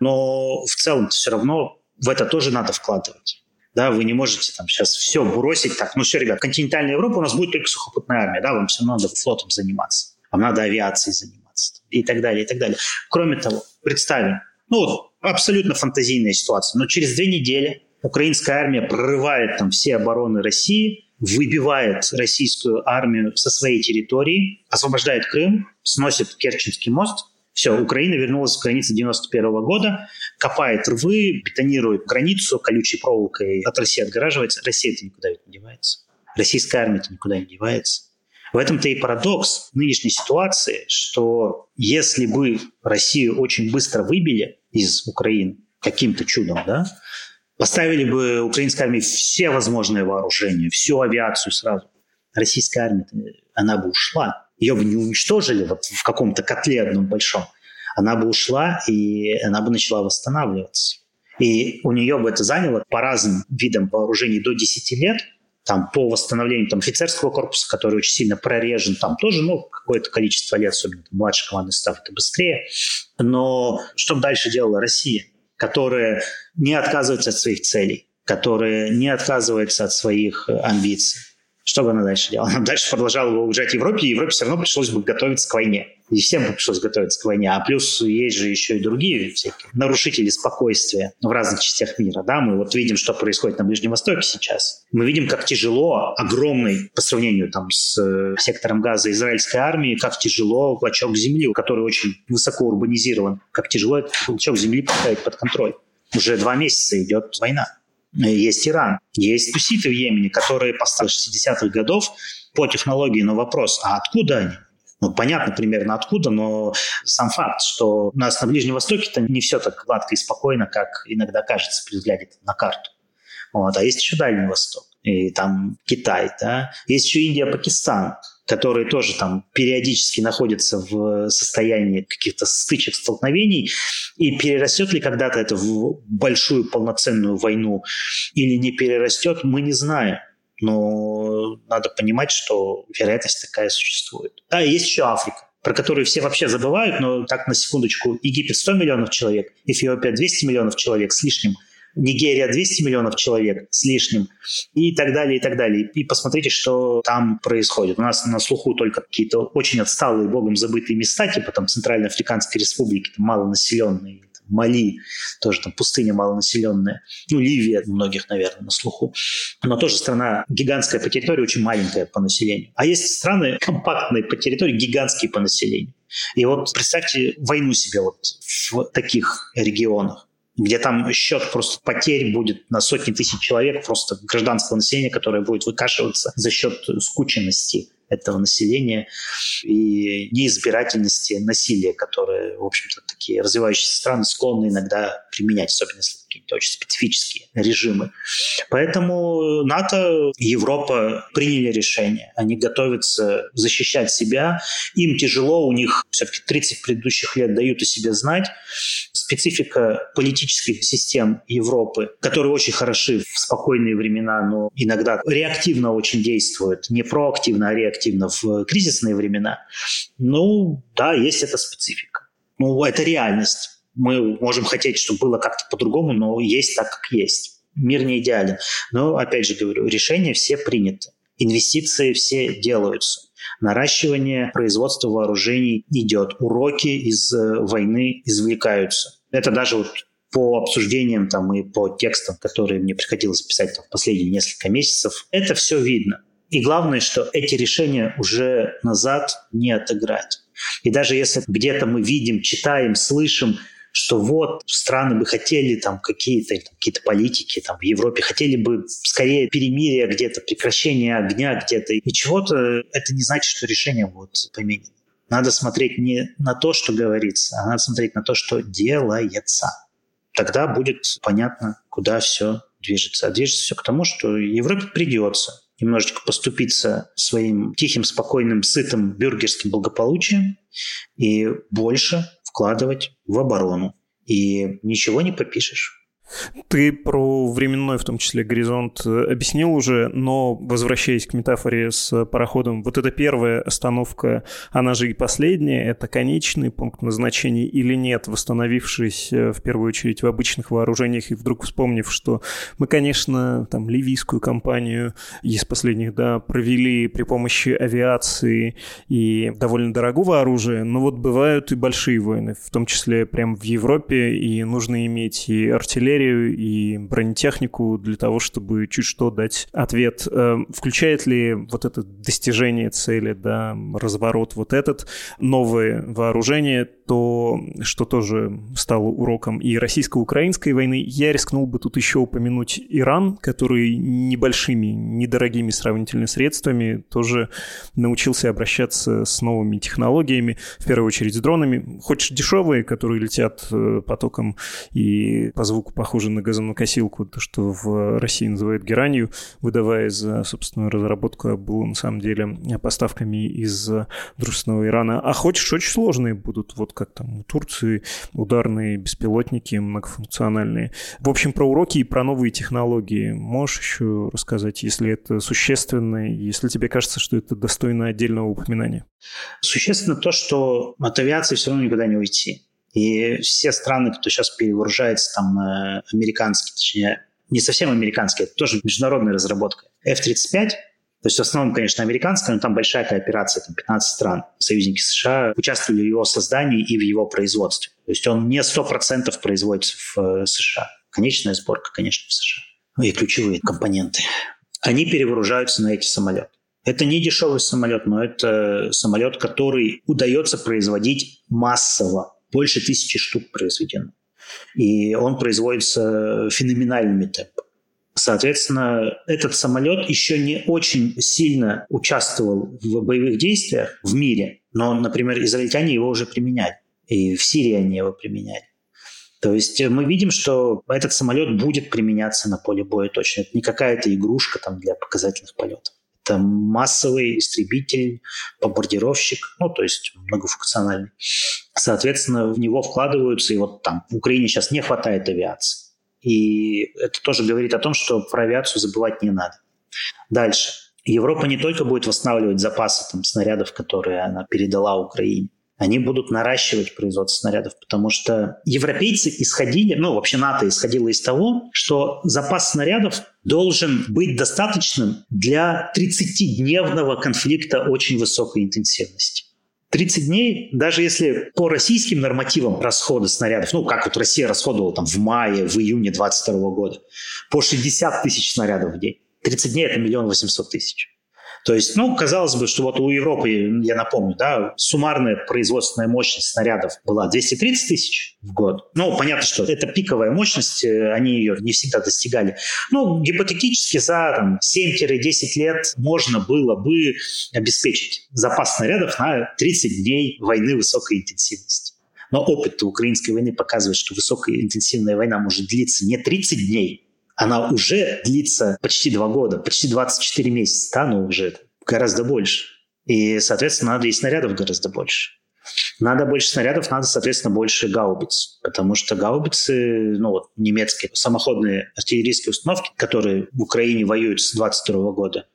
C: Но в целом все равно в это тоже надо вкладывать. Да, вы не можете там сейчас все бросить так. Ну все, ребят, континентальная Европа у нас будет только сухопутная армия, да, вам все равно надо флотом заниматься, вам надо авиацией заниматься и так далее, и так далее. Кроме того, представим, ну вот абсолютно фантазийная ситуация, но через две недели украинская армия прорывает там все обороны России, выбивает российскую армию со своей территории, освобождает Крым, сносит Керченский мост. Все, Украина вернулась к границе 91 года, копает рвы, бетонирует границу колючей проволокой, от России отгораживается. Россия-то никуда ведь не девается. Российская армия-то никуда не девается. В этом-то и парадокс нынешней ситуации, что если бы Россию очень быстро выбили из Украины каким-то чудом, да, Поставили бы украинской армии все возможные вооружения, всю авиацию сразу. Российская армия, она бы ушла. Ее бы не уничтожили вот в каком-то котле одном большом. Она бы ушла, и она бы начала восстанавливаться. И у нее бы это заняло по разным видам вооружений до 10 лет, там, по восстановлению там, офицерского корпуса, который очень сильно прорежен, там тоже ну, какое-то количество лет, особенно там, младший командный состав, это быстрее. Но что дальше делала Россия? которая не отказывается от своих целей, которая не отказывается от своих амбиций. Что бы она дальше делала? Она дальше продолжала бы уезжать в Европе, и Европе все равно пришлось бы готовиться к войне. И всем бы пришлось готовиться к войне. А плюс есть же еще и другие всякие нарушители спокойствия в разных частях мира. Да? Мы вот видим, что происходит на Ближнем Востоке сейчас. Мы видим, как тяжело, огромный по сравнению там, с э, сектором газа израильской армии, как тяжело клочок земли, который очень высоко урбанизирован, как тяжело этот клочок земли поставить под контроль. Уже два месяца идет война. Есть Иран, есть туситы в Йемене, которые поставили 60-х годов по технологии, но вопрос, а откуда они? Ну, понятно примерно откуда, но сам факт, что у нас на Ближнем Востоке-то не все так гладко и спокойно, как иногда кажется при взгляде на карту. Вот. А есть еще Дальний Восток, и там Китай, да? Есть еще Индия, Пакистан, которые тоже там периодически находятся в состоянии каких-то стычек, столкновений, и перерастет ли когда-то это в большую полноценную войну или не перерастет, мы не знаем. Но надо понимать, что вероятность такая существует. Да, есть еще Африка про которую все вообще забывают, но так на секундочку, Египет 100 миллионов человек, Эфиопия 200 миллионов человек с лишним – Нигерия 200 миллионов человек с лишним и так далее, и так далее. И посмотрите, что там происходит. У нас на слуху только какие-то очень отсталые, богом забытые места, типа там Центральноафриканской республики, там малонаселенные, Мали, тоже там пустыня малонаселенная. Ну, Ливия многих, наверное, на слуху. Но тоже страна гигантская по территории, очень маленькая по населению. А есть страны компактные по территории, гигантские по населению. И вот представьте войну себе вот в таких регионах где там счет просто потерь будет на сотни тысяч человек, просто гражданского населения, которое будет выкашиваться за счет скученности этого населения и неизбирательности насилия, которые, в общем-то, такие развивающиеся страны склонны иногда применять, особенно если какие-то очень специфические режимы. Поэтому НАТО, Европа приняли решение. Они готовятся защищать себя. Им тяжело, у них все-таки 30 предыдущих лет дают о себе знать. Специфика политических систем Европы, которые очень хороши в спокойные времена, но иногда реактивно очень действуют. Не проактивно, а реактивно в кризисные времена. Ну, да, есть эта специфика. Ну, это реальность мы можем хотеть, чтобы было как-то по-другому, но есть так, как есть. Мир не идеален. Но, опять же говорю, решения все приняты. Инвестиции все делаются. Наращивание производства вооружений идет. Уроки из э, войны извлекаются. Это даже вот по обсуждениям там, и по текстам, которые мне приходилось писать там, в последние несколько месяцев, это все видно. И главное, что эти решения уже назад не отыграть. И даже если где-то мы видим, читаем, слышим что вот страны бы хотели там какие-то какие-то политики там в Европе хотели бы скорее перемирия где-то, прекращения огня где-то и чего-то, это не значит, что решение будет поменено. Надо смотреть не на то, что говорится, а надо смотреть на то, что делается. Тогда будет понятно, куда все движется. А движется все к тому, что Европе придется немножечко поступиться своим тихим, спокойным, сытым бюргерским благополучием и больше вкладывать в оборону. И ничего не попишешь.
B: Ты про временной, в том числе, горизонт э, объяснил уже, но возвращаясь к метафоре с пароходом, вот эта первая остановка, она же и последняя, это конечный пункт назначения или нет, восстановившись э, в первую очередь в обычных вооружениях и вдруг вспомнив, что мы, конечно, там ливийскую кампанию из последних, да, провели при помощи авиации и довольно дорогого оружия, но вот бывают и большие войны, в том числе прямо в Европе, и нужно иметь и артиллерию, артиллерию и бронетехнику для того, чтобы чуть что дать ответ. Э, включает ли вот это достижение цели, да, разворот вот этот, новое вооружение, то, что тоже стало уроком и российско-украинской войны, я рискнул бы тут еще упомянуть Иран, который небольшими, недорогими сравнительно средствами тоже научился обращаться с новыми технологиями, в первую очередь с дронами, хоть дешевые, которые летят э, потоком и по звуку похожи на газонокосилку, то, что в России называют геранью, выдавая за собственную разработку, а было на самом деле поставками из дружественного Ирана. А хочешь, очень сложные будут, вот как там у Турции, ударные беспилотники многофункциональные. В общем, про уроки и про новые технологии можешь еще рассказать, если это существенно, если тебе кажется, что это достойно отдельного упоминания?
C: Существенно то, что от авиации все равно никуда не уйти. И все страны, кто сейчас перевооружается там американские, точнее, не совсем американские, это тоже международная разработка. F-35, то есть в основном, конечно, американская, но там большая кооперация, там 15 стран, союзники США участвовали в его создании и в его производстве. То есть он не 100% производится в э, США. Конечная сборка, конечно, в США. Ну и ключевые компоненты. Они перевооружаются на эти самолеты. Это не дешевый самолет, но это самолет, который удается производить массово больше тысячи штук произведено. И он производится феноменальными темпами. Соответственно, этот самолет еще не очень сильно участвовал в боевых действиях в мире, но, например, израильтяне его уже применяли, и в Сирии они его применяли. То есть мы видим, что этот самолет будет применяться на поле боя точно. Это не какая-то игрушка там для показательных полетов. Это массовый истребитель, бомбардировщик, ну, то есть многофункциональный. Соответственно, в него вкладываются, и вот там в Украине сейчас не хватает авиации. И это тоже говорит о том, что про авиацию забывать не надо. Дальше. Европа не только будет восстанавливать запасы там, снарядов, которые она передала Украине, они будут наращивать производство снарядов, потому что европейцы исходили, ну вообще НАТО исходило из того, что запас снарядов должен быть достаточным для 30-дневного конфликта очень высокой интенсивности. 30 дней, даже если по российским нормативам расхода снарядов, ну, как вот Россия расходовала там в мае, в июне 22 года, по 60 тысяч снарядов в день. 30 дней – это миллион восемьсот тысяч. То есть, ну, казалось бы, что вот у Европы, я напомню, да, суммарная производственная мощность снарядов была 230 тысяч в год. Ну, понятно, что это пиковая мощность, э, они ее не всегда достигали. Ну, гипотетически за там, 7-10 лет можно было бы обеспечить запас снарядов на 30 дней войны высокой интенсивности. Но опыт украинской войны показывает, что высокая интенсивная война может длиться не 30 дней, она уже длится почти два года, почти 24 месяца, да, ну уже гораздо больше. И, соответственно, надо и снарядов гораздо больше. Надо больше снарядов, надо, соответственно, больше гаубиц, потому что гаубицы, ну вот немецкие самоходные артиллерийские установки, которые в Украине воюют с 22 года,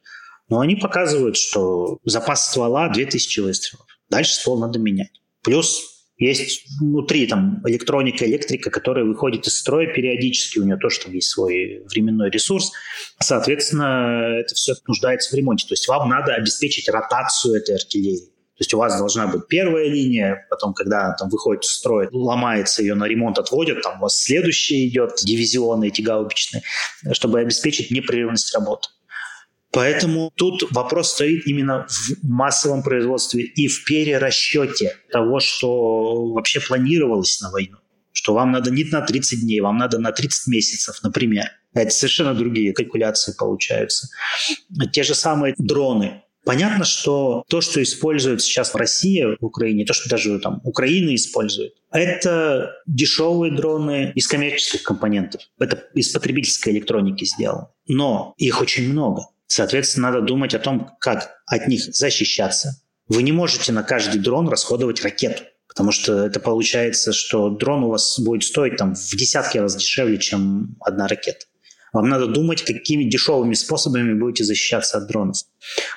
C: но они показывают, что запас ствола 2000 выстрелов. Дальше ствол надо менять. Плюс есть внутри там электроника, электрика, которая выходит из строя периодически, у нее тоже там есть свой временной ресурс. Соответственно, это все нуждается в ремонте. То есть вам надо обеспечить ротацию этой артиллерии. То есть у вас должна быть первая линия, потом, когда она там выходит в строй, ломается, ее на ремонт отводят, там у вас следующая идет, дивизионы эти гаубичные, чтобы обеспечить непрерывность работы. Поэтому тут вопрос стоит именно в массовом производстве и в перерасчете того, что вообще планировалось на войну. Что вам надо не на 30 дней, вам надо на 30 месяцев, например. Это совершенно другие калькуляции получаются. Те же самые дроны. Понятно, что то, что используют сейчас в России, в Украине, то, что даже там Украина использует, это дешевые дроны из коммерческих компонентов. Это из потребительской электроники сделано. Но их очень много. Соответственно, надо думать о том, как от них защищаться. Вы не можете на каждый дрон расходовать ракету. Потому что это получается, что дрон у вас будет стоить там в десятки раз дешевле, чем одна ракета. Вам надо думать, какими дешевыми способами будете защищаться от дронов.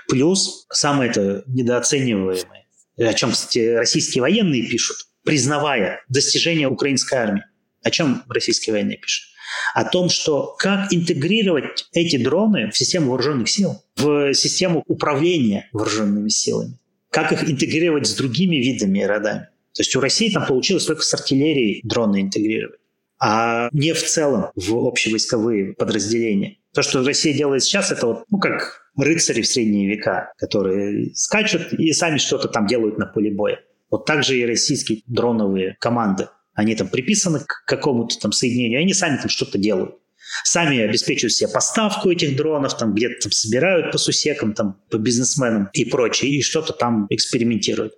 C: Плюс, самое это недооцениваемое, о чем, кстати, российские военные пишут, признавая достижения украинской армии. О чем российские военные пишут? О том, что как интегрировать эти дроны в систему вооруженных сил, в систему управления вооруженными силами, как их интегрировать с другими видами и родами. То есть у России там получилось только с артиллерией дроны интегрировать, а не в целом в общевойсковые подразделения. То, что Россия делает сейчас, это вот, ну, как рыцари в средние века, которые скачут и сами что-то там делают на поле боя. Вот так же и российские дроновые команды. Они там приписаны к какому-то там соединению, они сами там что-то делают. Сами обеспечивают себе поставку этих дронов, там где-то там собирают по сусекам, там, по бизнесменам и прочее, и что-то там экспериментируют.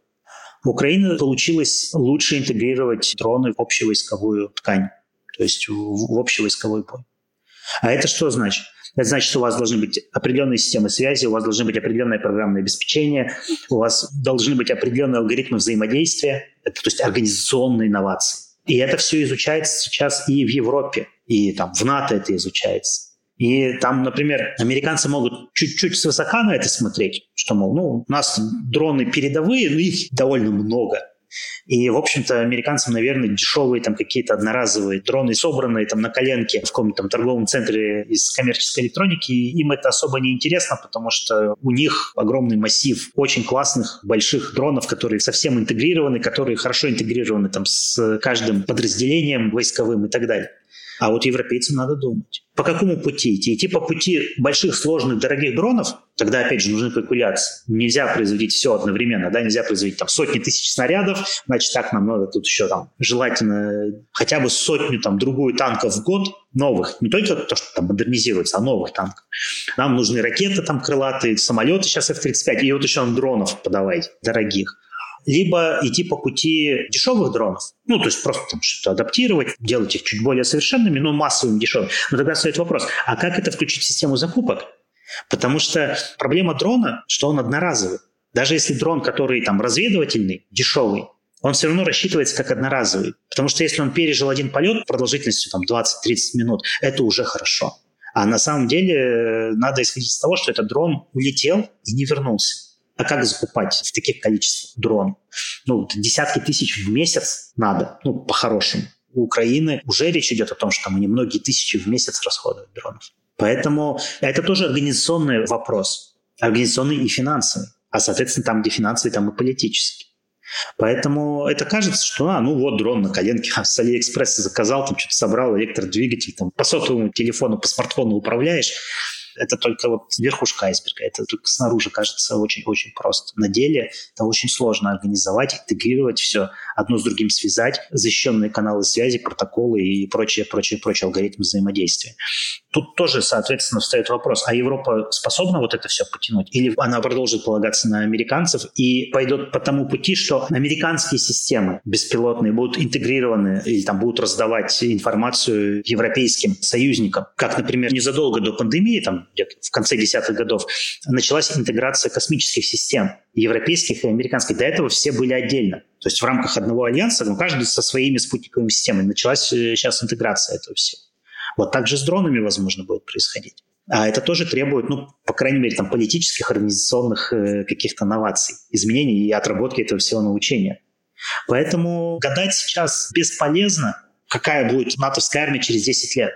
C: У Украины получилось лучше интегрировать дроны в общевойсковую ткань, то есть в общевойсковой бой. А это что значит? Это значит, что у вас должны быть определенные системы связи, у вас должны быть определенное программное обеспечение, у вас должны быть определенные алгоритмы взаимодействия, это, то есть организационные инновации. И это все изучается сейчас и в Европе, и там в НАТО это изучается. И там, например, американцы могут чуть-чуть свысока на это смотреть, что, мол, ну, у нас дроны передовые, но их довольно много. И, в общем-то, американцам, наверное, дешевые там какие-то одноразовые дроны, собранные там на коленке в каком-то там торговом центре из коммерческой электроники, им это особо не интересно, потому что у них огромный массив очень классных больших дронов, которые совсем интегрированы, которые хорошо интегрированы там с каждым подразделением войсковым и так далее. А вот европейцам надо думать. По какому пути идти? Идти по пути больших, сложных, дорогих дронов, тогда, опять же, нужны калькуляции. Нельзя производить все одновременно, да, нельзя производить там сотни тысяч снарядов, значит, так нам надо тут еще там желательно хотя бы сотню, там, другую танков в год, новых, не только то, что там модернизируется, а новых танков. Нам нужны ракеты там крылатые, самолеты сейчас F-35, и вот еще дронов подавать дорогих либо идти по пути дешевых дронов, ну, то есть просто там что-то адаптировать, делать их чуть более совершенными, но массовыми дешевыми. Но тогда стоит вопрос, а как это включить в систему закупок? Потому что проблема дрона, что он одноразовый. Даже если дрон, который там разведывательный, дешевый, он все равно рассчитывается как одноразовый. Потому что если он пережил один полет продолжительностью там 20-30 минут, это уже хорошо. А на самом деле э, надо исходить из того, что этот дрон улетел и не вернулся. А как закупать в таких количествах дрон? Ну, десятки тысяч в месяц надо, ну, по-хорошему. У Украины уже речь идет о том, что там они многие тысячи в месяц расходуют дронов. Поэтому это тоже организационный вопрос. Организационный и финансовый. А, соответственно, там, где финансовый, там и политический. Поэтому это кажется, что, а, ну вот дрон на коленке с Алиэкспресса заказал, там что-то собрал, электродвигатель, там по сотовому телефону, по смартфону управляешь. Это только вот верхушка айсберга. Это только снаружи кажется очень-очень просто. На деле это очень сложно организовать, интегрировать все, одно с другим связать, защищенные каналы связи, протоколы и прочие, прочие, прочие алгоритмы взаимодействия. Тут тоже, соответственно, встает вопрос, а Европа способна вот это все потянуть? Или она продолжит полагаться на американцев и пойдет по тому пути, что американские системы беспилотные будут интегрированы или там будут раздавать информацию европейским союзникам, как, например, незадолго до пандемии, там в конце десятых годов, началась интеграция космических систем европейских и американских. До этого все были отдельно. То есть в рамках одного альянса, ну, каждый со своими спутниковыми системами. Началась э, сейчас интеграция этого всего. Вот так же с дронами, возможно, будет происходить. А это тоже требует, ну, по крайней мере, там, политических, организационных э, каких-то новаций, изменений и отработки этого всего научения. Поэтому гадать сейчас бесполезно, какая будет натовская армия через 10 лет.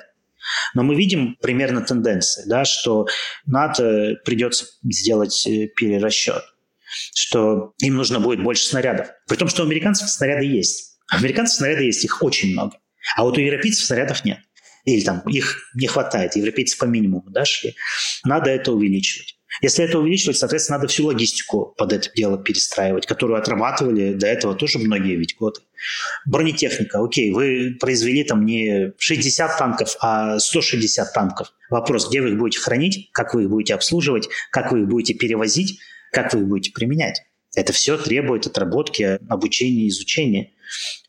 C: Но мы видим примерно тенденции, да, что НАТО придется сделать э, перерасчет, что им нужно будет больше снарядов. При том, что у американцев снаряды есть. У американцев снаряды есть, их очень много. А вот у европейцев снарядов нет или там их не хватает, европейцы по минимуму да, шли, надо это увеличивать. Если это увеличивать, соответственно, надо всю логистику под это дело перестраивать, которую отрабатывали до этого тоже многие ведь годы. Бронетехника. Окей, вы произвели там не 60 танков, а 160 танков. Вопрос, где вы их будете хранить, как вы их будете обслуживать, как вы их будете перевозить, как вы их будете применять. Это все требует отработки, обучения, изучения.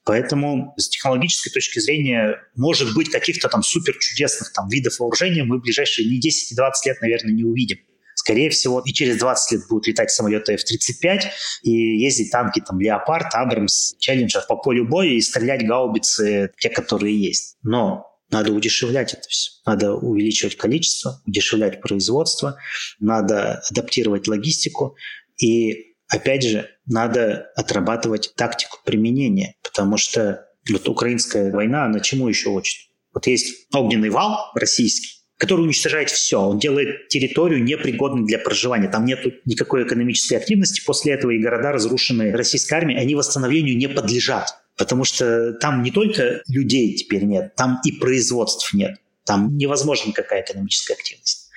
C: Поэтому с технологической точки зрения, может быть, каких-то там супер чудесных там видов вооружения мы в ближайшие не 10 и 20 лет, наверное, не увидим скорее всего, и через 20 лет будут летать самолеты F-35 и ездить танки там Леопард, Абрамс, Челленджер по полю боя и стрелять гаубицы, те, которые есть. Но надо удешевлять это все. Надо увеличивать количество, удешевлять производство, надо адаптировать логистику. И, опять же, надо отрабатывать тактику применения, потому что вот украинская война, она чему еще учит? Вот есть огненный вал российский, который уничтожает все. Он делает территорию непригодной для проживания. Там нет никакой экономической активности. После этого и города, разрушенные российской армией, они восстановлению не подлежат. Потому что там не только людей теперь нет, там и производств нет. Там невозможна никакая экономическая активность.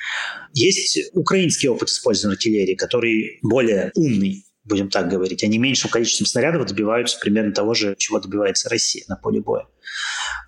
C: Есть украинский опыт использования артиллерии, который более умный, будем так говорить. Они меньшим количеством снарядов добиваются примерно того же, чего добивается Россия на поле боя.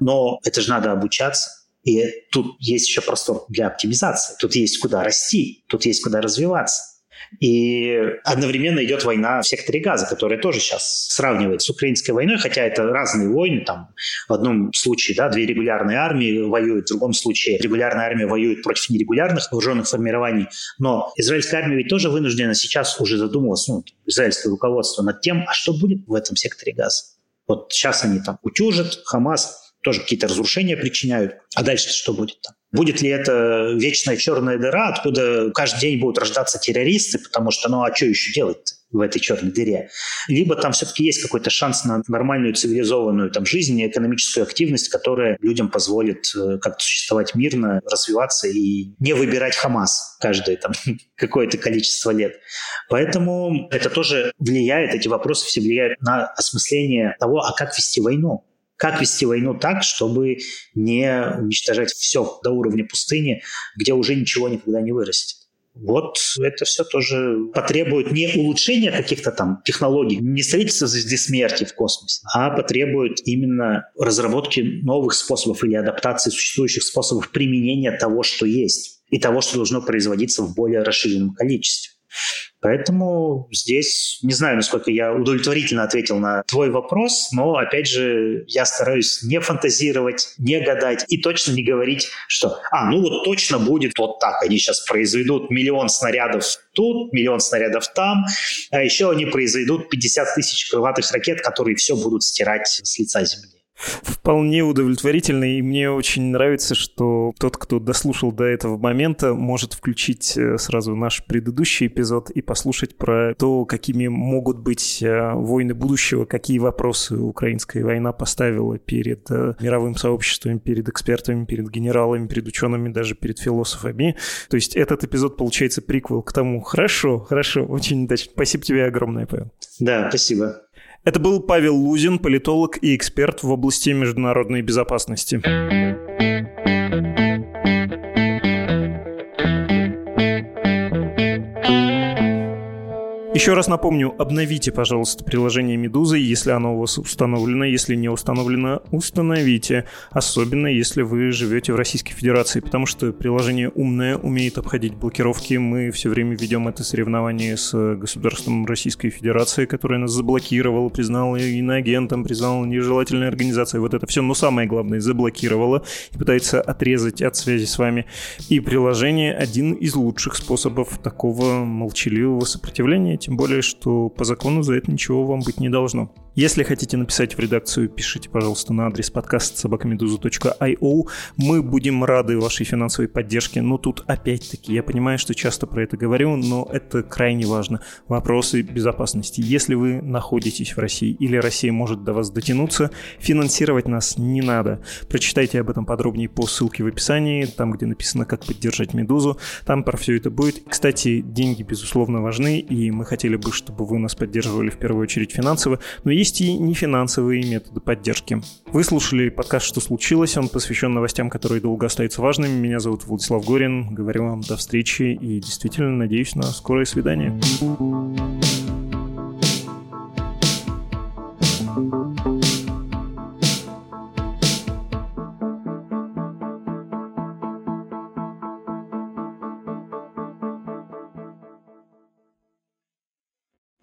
C: Но это же надо обучаться. И тут есть еще простор для оптимизации. Тут есть куда расти, тут есть куда развиваться. И одновременно идет война в секторе Газа, которая тоже сейчас сравнивается с украинской войной, хотя это разные войны. Там в одном случае да, две регулярные армии воюют, в другом случае регулярная армия воюет против нерегулярных вооруженных формирований. Но израильская армия ведь тоже вынуждена сейчас уже задумываться, ну, израильское руководство, над тем, а что будет в этом секторе Газа. Вот сейчас они там утюжат, Хамас тоже какие-то разрушения причиняют. А дальше что будет там? Будет ли это вечная черная дыра, откуда каждый день будут рождаться террористы, потому что, ну а что еще делать в этой черной дыре? Либо там все-таки есть какой-то шанс на нормальную цивилизованную там, жизнь и экономическую активность, которая людям позволит э, как-то существовать мирно, развиваться и не выбирать Хамас каждое там какое-то количество лет. Поэтому это тоже влияет, эти вопросы все влияют на осмысление того, а как вести войну. Как вести войну так, чтобы не уничтожать все до уровня пустыни, где уже ничего никогда не вырастет? Вот это все тоже потребует не улучшения каких-то там технологий, не строительства звезды смерти в космосе, а потребует именно разработки новых способов или адаптации существующих способов применения того, что есть, и того, что должно производиться в более расширенном количестве. Поэтому здесь не знаю, насколько я удовлетворительно ответил на твой вопрос, но, опять же, я стараюсь не фантазировать, не гадать и точно не говорить, что, а, ну вот точно будет вот так, они сейчас произведут миллион снарядов тут, миллион снарядов там, а еще они произведут 50 тысяч крылатых ракет, которые все будут стирать с лица Земли.
B: Вполне удовлетворительно, и мне очень нравится, что тот, кто дослушал до этого момента, может включить э, сразу наш предыдущий эпизод и послушать про то, какими могут быть э, войны будущего, какие вопросы украинская война поставила перед э, мировым сообществом, перед экспертами, перед генералами, перед учеными, даже перед философами. То есть этот эпизод получается приквел к тому. Хорошо, хорошо, очень удачно. Спасибо тебе огромное, Павел.
C: Да, спасибо.
B: Это был Павел Лузин, политолог и эксперт в области международной безопасности. Еще раз напомню, обновите, пожалуйста, приложение Медузы, если оно у вас установлено. Если не установлено, установите. Особенно, если вы живете в Российской Федерации, потому что приложение умное, умеет обходить блокировки. Мы все время ведем это соревнование с государством Российской Федерации, которое нас заблокировало, признало иноагентом, признало нежелательной организацией. Вот это все, но самое главное, заблокировало и пытается отрезать от связи с вами. И приложение один из лучших способов такого молчаливого сопротивления тем более, что по закону за это ничего вам быть не должно. Если хотите написать в редакцию, пишите, пожалуйста, на адрес подкаст собакамедуза.io. Мы будем рады вашей финансовой поддержке. Но тут опять-таки, я понимаю, что часто про это говорю, но это крайне важно. Вопросы безопасности. Если вы находитесь в России или Россия может до вас дотянуться, финансировать нас не надо. Прочитайте об этом подробнее по ссылке в описании, там, где написано, как поддержать Медузу. Там про все это будет. Кстати, деньги, безусловно, важны, и мы хотели бы, чтобы вы нас поддерживали в первую очередь финансово. Но есть и нефинансовые методы поддержки. Вы слушали подкаст «Что случилось?». Он посвящен новостям, которые долго остаются важными. Меня зовут Владислав Горин. Говорю вам до встречи и действительно надеюсь на скорое свидание. thank you